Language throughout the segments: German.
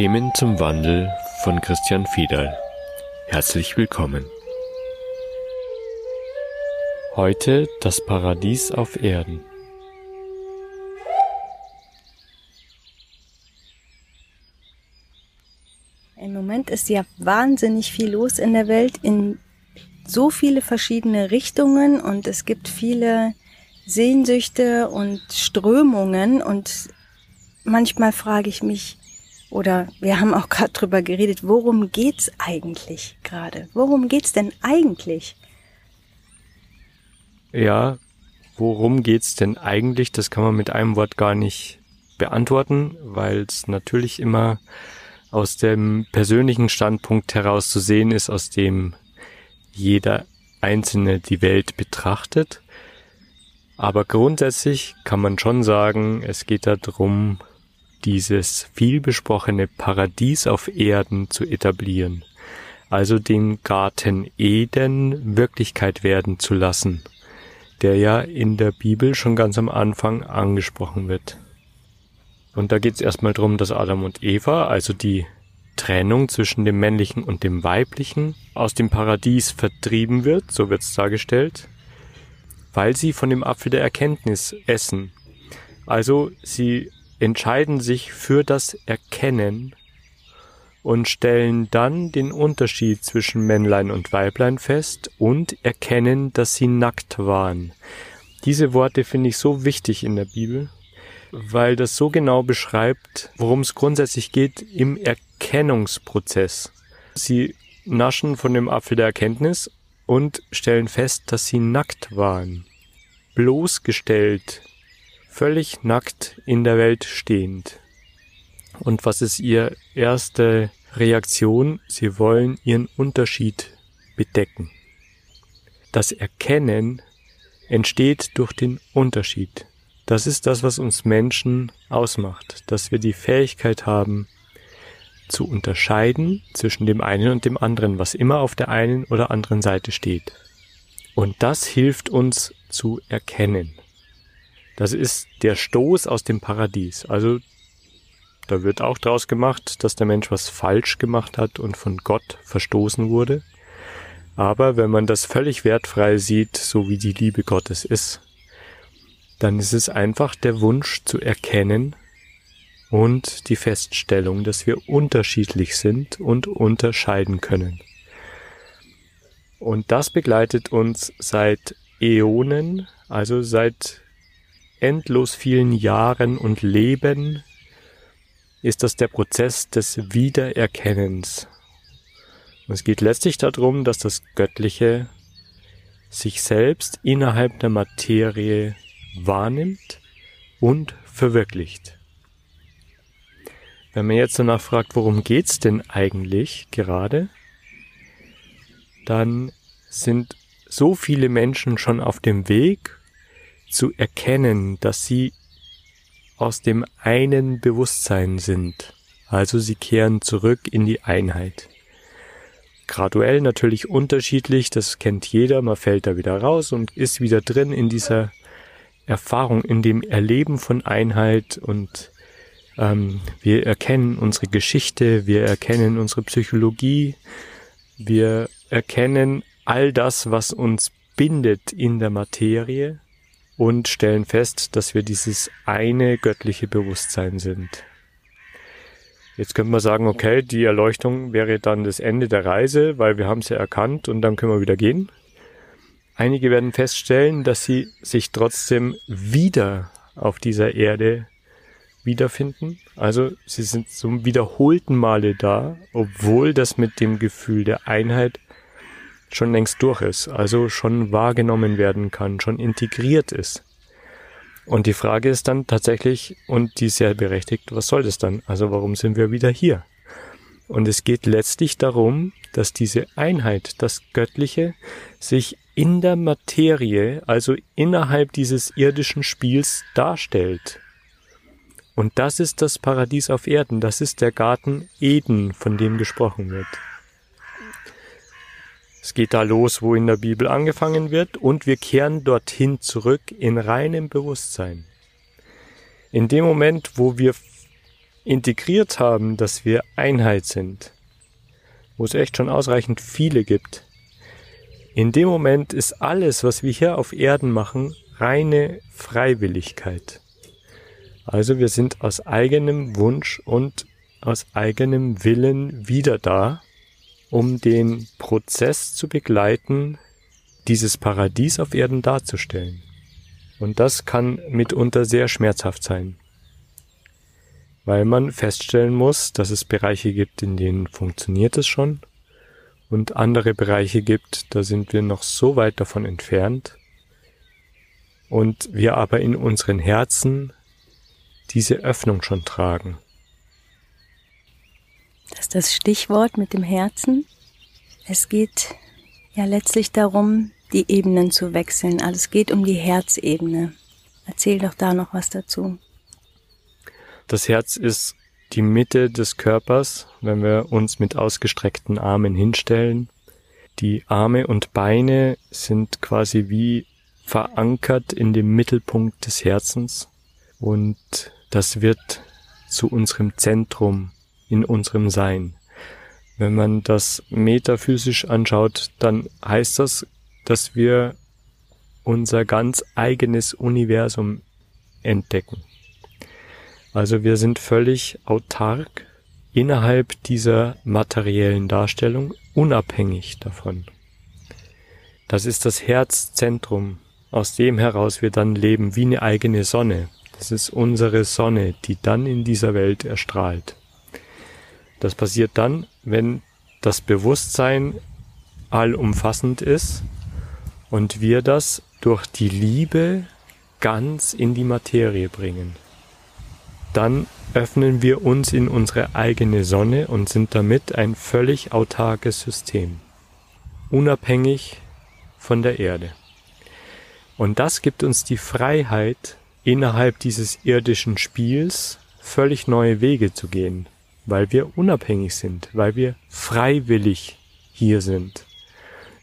Themen zum Wandel von Christian Fiedal. Herzlich willkommen. Heute das Paradies auf Erden. Im Moment ist ja wahnsinnig viel los in der Welt in so viele verschiedene Richtungen und es gibt viele Sehnsüchte und Strömungen und manchmal frage ich mich, oder wir haben auch gerade drüber geredet, worum geht's eigentlich gerade? Worum geht's denn eigentlich? Ja, worum geht's denn eigentlich? Das kann man mit einem Wort gar nicht beantworten, weil es natürlich immer aus dem persönlichen Standpunkt heraus zu sehen ist, aus dem jeder Einzelne die Welt betrachtet. Aber grundsätzlich kann man schon sagen, es geht darum, dieses vielbesprochene Paradies auf Erden zu etablieren, also den Garten Eden Wirklichkeit werden zu lassen, der ja in der Bibel schon ganz am Anfang angesprochen wird. Und da geht es erstmal darum, dass Adam und Eva, also die Trennung zwischen dem männlichen und dem weiblichen, aus dem Paradies vertrieben wird, so wird es dargestellt, weil sie von dem Apfel der Erkenntnis essen. Also sie entscheiden sich für das Erkennen und stellen dann den Unterschied zwischen Männlein und Weiblein fest und erkennen, dass sie nackt waren. Diese Worte finde ich so wichtig in der Bibel, weil das so genau beschreibt, worum es grundsätzlich geht im Erkennungsprozess. Sie naschen von dem Apfel der Erkenntnis und stellen fest, dass sie nackt waren, bloßgestellt, völlig nackt in der Welt stehend. Und was ist ihre erste Reaktion? Sie wollen ihren Unterschied bedecken. Das Erkennen entsteht durch den Unterschied. Das ist das, was uns Menschen ausmacht, dass wir die Fähigkeit haben, zu unterscheiden zwischen dem einen und dem anderen, was immer auf der einen oder anderen Seite steht. Und das hilft uns zu erkennen. Das ist der Stoß aus dem Paradies. Also da wird auch draus gemacht, dass der Mensch was falsch gemacht hat und von Gott verstoßen wurde. Aber wenn man das völlig wertfrei sieht, so wie die Liebe Gottes ist, dann ist es einfach der Wunsch zu erkennen und die Feststellung, dass wir unterschiedlich sind und unterscheiden können. Und das begleitet uns seit Äonen, also seit endlos vielen Jahren und Leben ist das der Prozess des Wiedererkennens. Und es geht letztlich darum, dass das Göttliche sich selbst innerhalb der Materie wahrnimmt und verwirklicht. Wenn man jetzt danach fragt, worum geht's denn eigentlich gerade, dann sind so viele Menschen schon auf dem Weg zu erkennen, dass sie aus dem einen Bewusstsein sind. Also sie kehren zurück in die Einheit. Graduell natürlich unterschiedlich, das kennt jeder, man fällt da wieder raus und ist wieder drin in dieser Erfahrung, in dem Erleben von Einheit und ähm, wir erkennen unsere Geschichte, wir erkennen unsere Psychologie, wir erkennen all das, was uns bindet in der Materie und stellen fest, dass wir dieses eine göttliche Bewusstsein sind. Jetzt könnte man sagen, okay, die Erleuchtung wäre dann das Ende der Reise, weil wir haben ja erkannt und dann können wir wieder gehen. Einige werden feststellen, dass sie sich trotzdem wieder auf dieser Erde wiederfinden. Also sie sind zum wiederholten Male da, obwohl das mit dem Gefühl der Einheit schon längst durch ist, also schon wahrgenommen werden kann, schon integriert ist. Und die Frage ist dann tatsächlich, und die ist sehr berechtigt, was soll das dann? Also warum sind wir wieder hier? Und es geht letztlich darum, dass diese Einheit, das Göttliche, sich in der Materie, also innerhalb dieses irdischen Spiels darstellt. Und das ist das Paradies auf Erden, das ist der Garten Eden, von dem gesprochen wird. Es geht da los, wo in der Bibel angefangen wird, und wir kehren dorthin zurück in reinem Bewusstsein. In dem Moment, wo wir integriert haben, dass wir Einheit sind, wo es echt schon ausreichend viele gibt, in dem Moment ist alles, was wir hier auf Erden machen, reine Freiwilligkeit. Also wir sind aus eigenem Wunsch und aus eigenem Willen wieder da, um den Prozess zu begleiten, dieses Paradies auf Erden darzustellen. Und das kann mitunter sehr schmerzhaft sein, weil man feststellen muss, dass es Bereiche gibt, in denen funktioniert es schon und andere Bereiche gibt, da sind wir noch so weit davon entfernt und wir aber in unseren Herzen diese Öffnung schon tragen. Das Stichwort mit dem Herzen. Es geht ja letztlich darum, die Ebenen zu wechseln. Also es geht um die Herzebene. Erzähl doch da noch was dazu. Das Herz ist die Mitte des Körpers, wenn wir uns mit ausgestreckten Armen hinstellen. Die Arme und Beine sind quasi wie verankert in dem Mittelpunkt des Herzens und das wird zu unserem Zentrum in unserem Sein. Wenn man das metaphysisch anschaut, dann heißt das, dass wir unser ganz eigenes Universum entdecken. Also wir sind völlig autark innerhalb dieser materiellen Darstellung, unabhängig davon. Das ist das Herzzentrum, aus dem heraus wir dann leben wie eine eigene Sonne. Das ist unsere Sonne, die dann in dieser Welt erstrahlt. Das passiert dann, wenn das Bewusstsein allumfassend ist und wir das durch die Liebe ganz in die Materie bringen dann öffnen wir uns in unsere eigene Sonne und sind damit ein völlig autarkes System, unabhängig von der Erde. Und das gibt uns die Freiheit, innerhalb dieses irdischen Spiels völlig neue Wege zu gehen, weil wir unabhängig sind, weil wir freiwillig hier sind,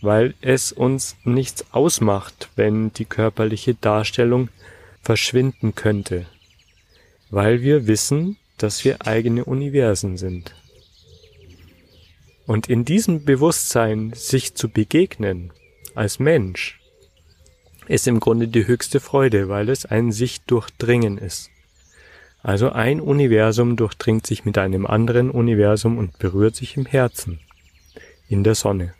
weil es uns nichts ausmacht, wenn die körperliche Darstellung verschwinden könnte, weil wir wissen, dass wir eigene Universen sind. Und in diesem Bewusstsein sich zu begegnen als Mensch ist im Grunde die höchste Freude, weil es ein sich durchdringen ist. Also ein Universum durchdringt sich mit einem anderen Universum und berührt sich im Herzen, in der Sonne.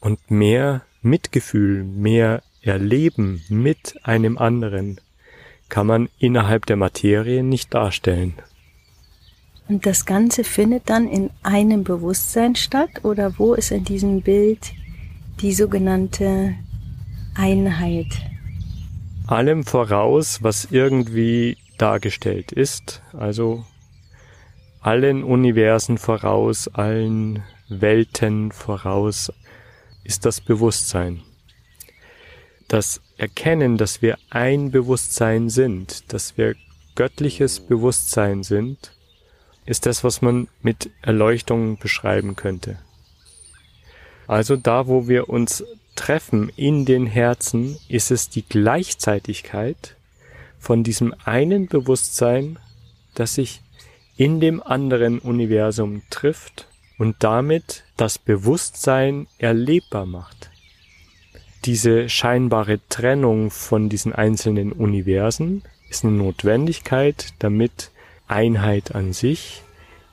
Und mehr Mitgefühl, mehr Erleben mit einem anderen kann man innerhalb der Materie nicht darstellen. Und das Ganze findet dann in einem Bewusstsein statt oder wo ist in diesem Bild die sogenannte Einheit? Allem voraus, was irgendwie dargestellt ist, also allen Universen voraus, allen Welten voraus, ist das Bewusstsein. Das erkennen, dass wir ein Bewusstsein sind, dass wir göttliches Bewusstsein sind, ist das, was man mit Erleuchtung beschreiben könnte. Also da, wo wir uns treffen in den Herzen, ist es die Gleichzeitigkeit von diesem einen Bewusstsein, das sich in dem anderen Universum trifft und damit das Bewusstsein erlebbar macht diese scheinbare Trennung von diesen einzelnen Universen ist eine Notwendigkeit, damit Einheit an sich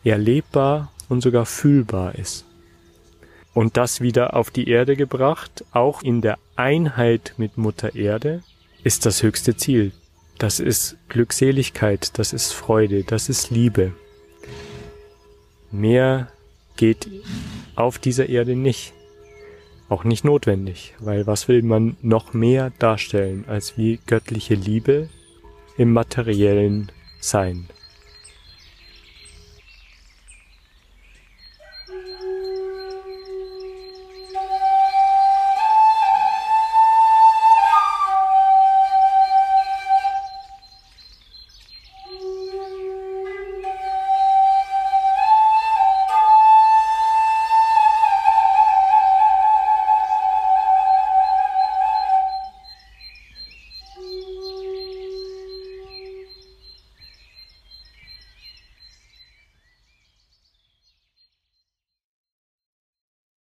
erlebbar und sogar fühlbar ist. Und das wieder auf die Erde gebracht, auch in der Einheit mit Mutter Erde, ist das höchste Ziel. Das ist Glückseligkeit, das ist Freude, das ist Liebe. Mehr geht auf dieser Erde nicht auch nicht notwendig, weil was will man noch mehr darstellen als wie göttliche Liebe im materiellen Sein.